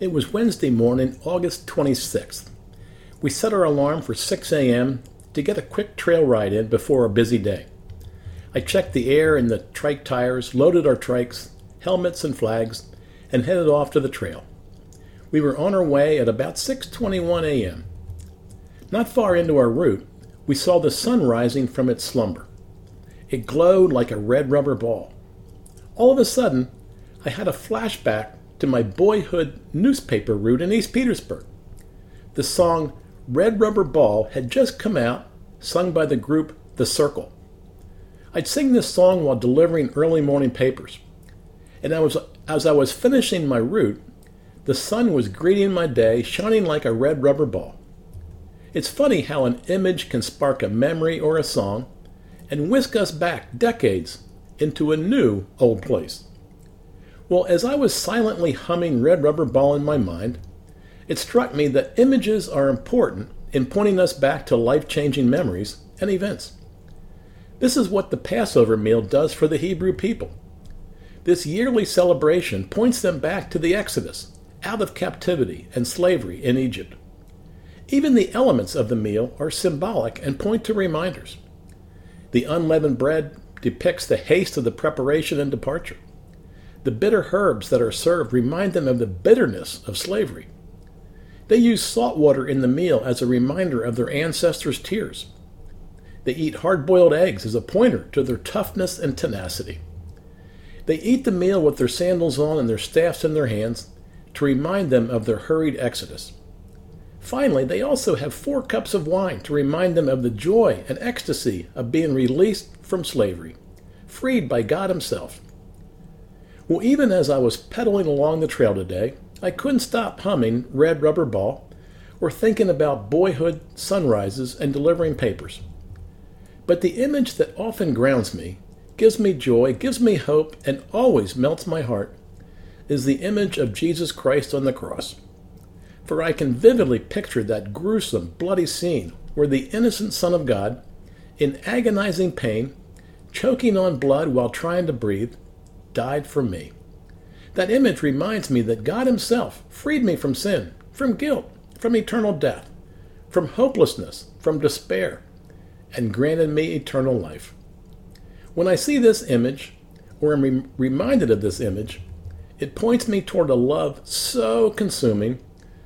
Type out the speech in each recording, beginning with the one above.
It was Wednesday morning, August 26th. We set our alarm for 6 a.m. to get a quick trail ride in before a busy day. I checked the air in the trike tires, loaded our trikes, helmets and flags, and headed off to the trail. We were on our way at about 6:21 a.m. Not far into our route, we saw the sun rising from its slumber. It glowed like a red rubber ball. All of a sudden, I had a flashback to my boyhood newspaper route in East Petersburg. The song Red Rubber Ball had just come out, sung by the group The Cyrkle. I'd sing this song while delivering early morning papers. And I was, as I was finishing my route, the sun was greeting my day, shining like a red rubber ball. It's funny how an image can spark a memory or a song and whisk us back decades into a new old place. Well, as I was silently humming Red Rubber Ball in my mind, it struck me that images are important in pointing us back to life changing memories and events. This is what the Passover meal does for the Hebrew people. This yearly celebration points them back to the Exodus, out of captivity and slavery in Egypt. Even the elements of the meal are symbolic and point to reminders. The unleavened bread depicts the haste of the preparation and departure. The bitter herbs that are served remind them of the bitterness of slavery. They use salt water in the meal as a reminder of their ancestors' tears. They eat hard boiled eggs as a pointer to their toughness and tenacity. They eat the meal with their sandals on and their staffs in their hands to remind them of their hurried exodus. Finally, they also have four cups of wine to remind them of the joy and ecstasy of being released from slavery, freed by God Himself. Well, even as I was pedaling along the trail today, I couldn't stop humming Red Rubber Ball or thinking about boyhood sunrises and delivering papers. But the image that often grounds me, gives me joy, gives me hope, and always melts my heart is the image of Jesus Christ on the cross. For I can vividly picture that gruesome, bloody scene where the innocent Son of God, in agonizing pain, choking on blood while trying to breathe, died for me. That image reminds me that God Himself freed me from sin, from guilt, from eternal death, from hopelessness, from despair, and granted me eternal life. When I see this image, or am re- reminded of this image, it points me toward a love so consuming,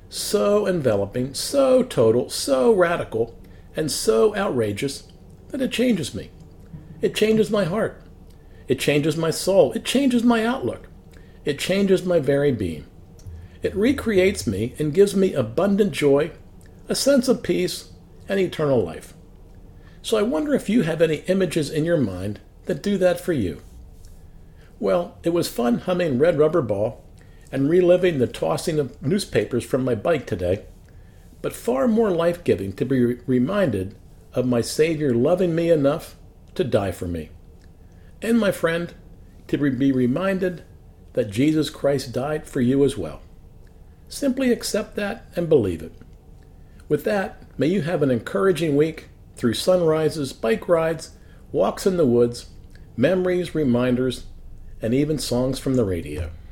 so enveloping, so total, so radical, and so outrageous that it changes me. It changes my heart. It changes my soul. It changes my outlook. It changes my very being. It recreates me and gives me abundant joy, a sense of peace, and eternal life. So I wonder if you have any images in your mind that do that for you. Well, it was fun humming Red Rubber Ball and reliving the tossing of newspapers from my bike today, but far more life giving to be reminded of my Savior loving me enough to die for me and my friend, to be reminded that Jesus Christ died for you as well. Simply accept that and believe it. With that, may you have an encouraging week through sunrises, bike rides, walks in the woods, memories, reminders, and even songs from the radio.